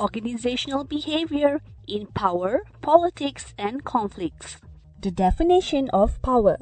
organizational behavior in power, politics, and conflicts. The definition of power.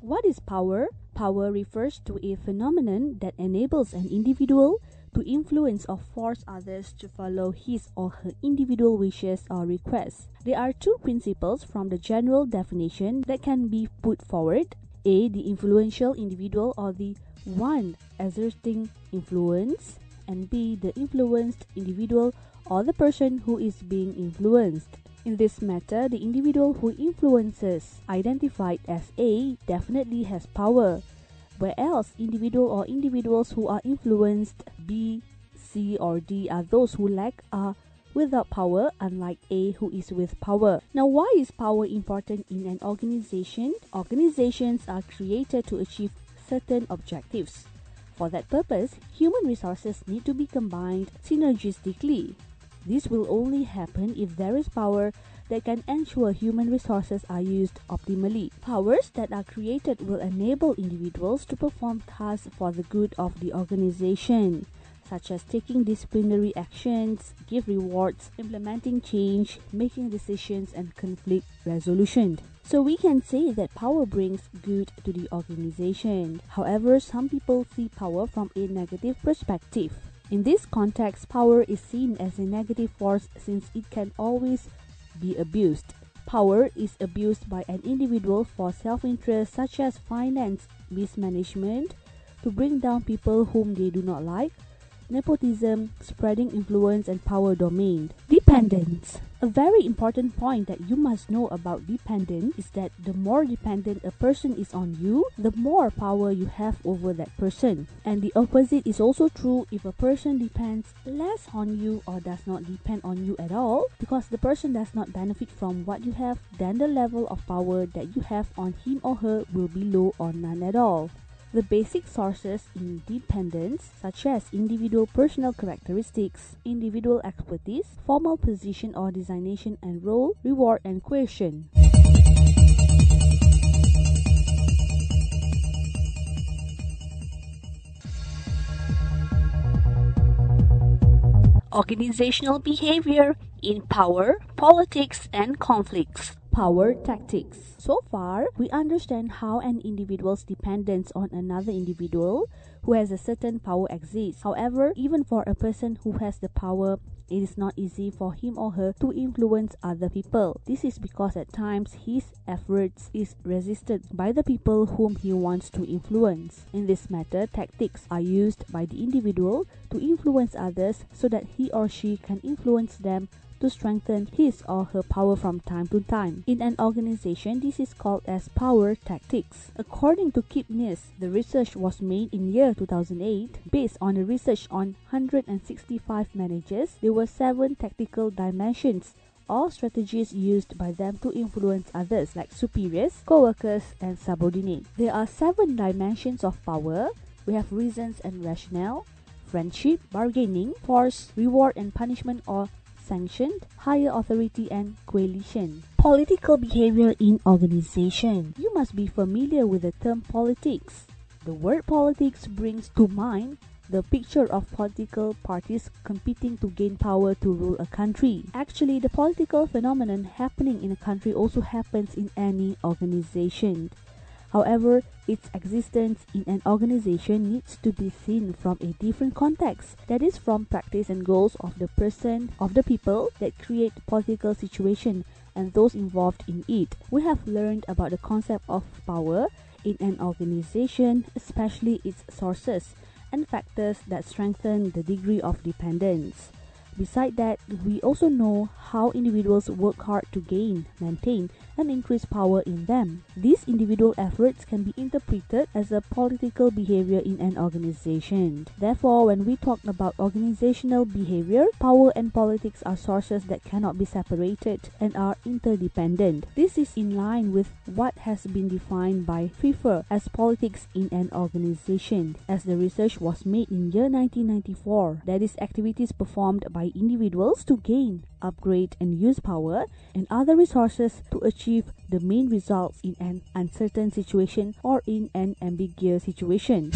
What is power? Power refers to a phenomenon that enables an individual to influence or force others to follow his or her individual wishes or requests. There are two principles from the general definition that can be put forward. A. The influential individual or the one exerting influence, and B. The influenced individual or the person who is being influenced. In this matter, the individual who influences, identified as A, definitely has power, whereas individual or individuals who are influenced, B, C, or D, are those who lack are without power, unlike A, who is with power. Now, why is power important in an organization? Organizations are created to achieve certain objectives. For that purpose, human resources need to be combined synergistically. This will only happen if there is power that can ensure human resources are used optimally. Powers that are created will enable individuals to perform tasks for the good of the organization, such as taking disciplinary actions, give rewards, implementing change, making decisions, and conflict resolution. So we can say that power brings good to the organization. However, some people see power from a negative perspective. In this context, power is seen as a negative force since it can always be abused. Power is abused by an individual for self interest, such as finance mismanagement, to bring down people whom they do not like, nepotism, spreading influence, and power domain. Dependence. A very important point that you must know about dependence is that the more dependent a person is on you, the more power you have over that person. And the opposite is also true if a person depends less on you or does not depend on you at all, because the person does not benefit from what you have, then the level of power that you have on him or her will be low or none at all. The basic sources in dependence, such as individual personal characteristics, individual expertise, formal position or designation and role, reward and coercion. Organizational behavior in power, politics, and conflicts. Power tactics. So far, we understand how an individual's dependence on another individual who has a certain power exists. However, even for a person who has the power, it is not easy for him or her to influence other people. This is because at times his efforts is resisted by the people whom he wants to influence. In this matter, tactics are used by the individual to influence others so that he or she can influence them to strengthen his or her power from time to time. In an organization, this is called as power tactics. According to Kipnis, the research was made in year 2008 based on a research on 165 managers. There were seven tactical dimensions all strategies used by them to influence others like superiors, co-workers, and subordinates. There are seven dimensions of power. We have reasons and rationale, friendship, bargaining, force, reward and punishment or sanctioned, higher authority, and coalition. Political behavior in organization. You must be familiar with the term politics. The word politics brings to mind the picture of political parties competing to gain power to rule a country. Actually, the political phenomenon happening in a country also happens in any organization. However, its existence in an organization needs to be seen from a different context, that is from practice and goals of the person, of the people that create political situation and those involved in it. We have learned about the concept of power in an organization, especially its sources and factors that strengthen the degree of dependence. Besides that, we also know how individuals work hard to gain, maintain, and increase power in them. These individual efforts can be interpreted as a political behavior in an organization. Therefore, when we talk about organizational behavior, power and politics are sources that cannot be separated and are interdependent. This is in line with what has been defined by Pfeffer as politics in an organization, as the research was made in year 1994. That is activities performed by individuals to gain, upgrade, and use power and other resources to achieve the main results in an uncertain situation or in an ambiguous situation.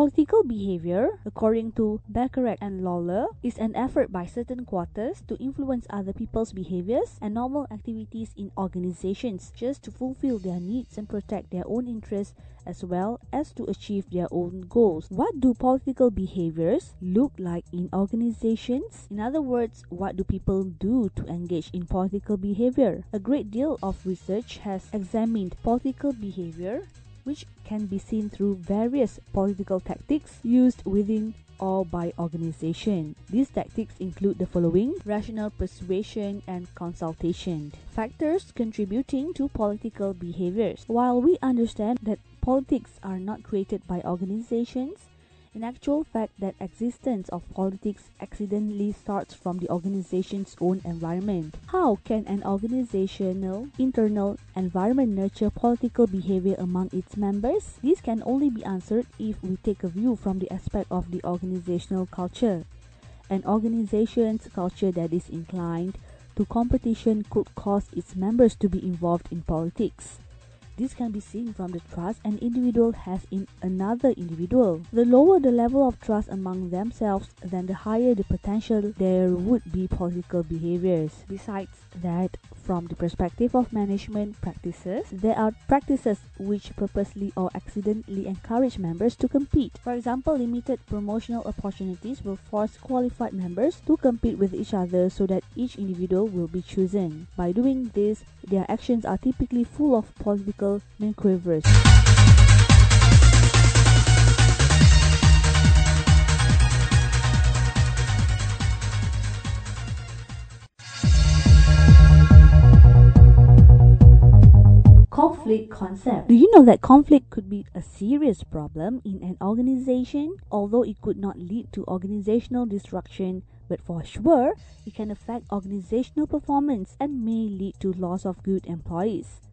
Political behavior, according to Bacharach and Lawler, is an effort by certain quarters to influence other people's behaviors and normal activities in organizations just to fulfill their needs and protect their own interests as well as to achieve their own goals. What do political behaviors look like in organizations? In other words, what do people do to engage in political behavior? A great deal of research has examined political behavior which can be seen through various political tactics used within or by organization. These tactics include the following rational persuasion and consultation. Factors contributing to political behaviors. While we understand that politics are not created by organizations, in actual fact, that existence of politics accidentally starts from the organization's own environment. How can an organizational internal environment nurture political behavior among its members? This can only be answered if we take a view from the aspect of the organizational culture. An organization's culture that is inclined to competition could cause its members to be involved in politics. This can be seen from the trust an individual has in another individual. The lower the level of trust among themselves, then the higher the potential there would be political behaviors. Besides that, from the perspective of management practices, there are practices which purposely or accidentally encourage members to compete. For example, limited promotional opportunities will force qualified members to compete with each other so that each individual will be chosen. By doing this, their actions are typically full of political conflict concept. Do you know that conflict could be a serious problem in an organization? Although it could not lead to organizational destruction, but for sure, it can affect organizational performance and may lead to loss of good employees.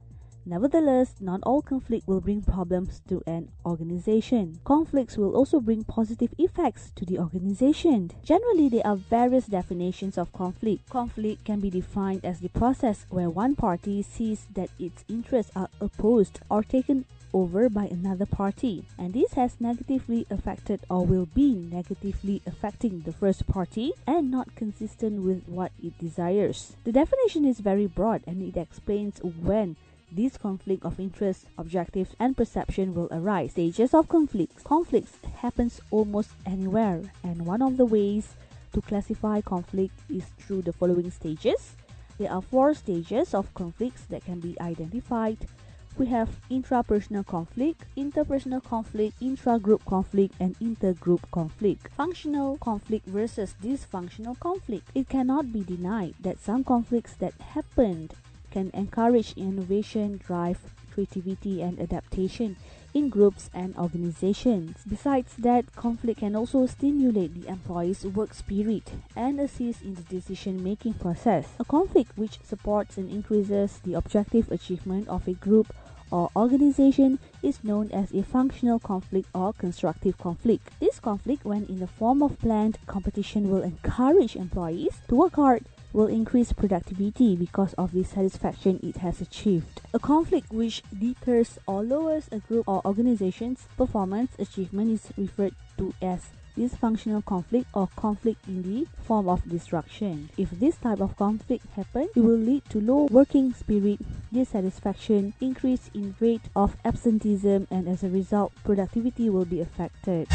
Nevertheless, not all conflict will bring problems to an organization. Conflicts will also bring positive effects to the organization. Generally, there are various definitions of conflict. Conflict can be defined as the process where one party sees that its interests are opposed or taken over by another party, and this has negatively affected or will be negatively affecting the first party and not consistent with what it desires. The definition is very broad and it explains when this conflict of interest, objectives, and perception will arise. Stages of conflicts. Conflicts happens almost anywhere, and one of the ways to classify conflict is through the following stages. There are four stages of conflicts that can be identified. We have intrapersonal conflict, interpersonal conflict, intra-group conflict, and intergroup conflict. Functional conflict versus dysfunctional conflict. It cannot be denied that some conflicts that happened can encourage innovation, drive creativity, and adaptation in groups and organizations. Besides that, conflict can also stimulate the employee's work spirit and assist in the decision making process. A conflict which supports and increases the objective achievement of a group or organization is known as a functional conflict or constructive conflict. This conflict, when in the form of planned competition, will encourage employees to work hard will increase productivity because of the satisfaction it has achieved. A conflict which deters or lowers a group or organization's performance achievement is referred to as dysfunctional conflict or conflict in the form of destruction. If this type of conflict happens, it will lead to low working spirit, dissatisfaction, increase in rate of absenteeism, and as a result, productivity will be affected.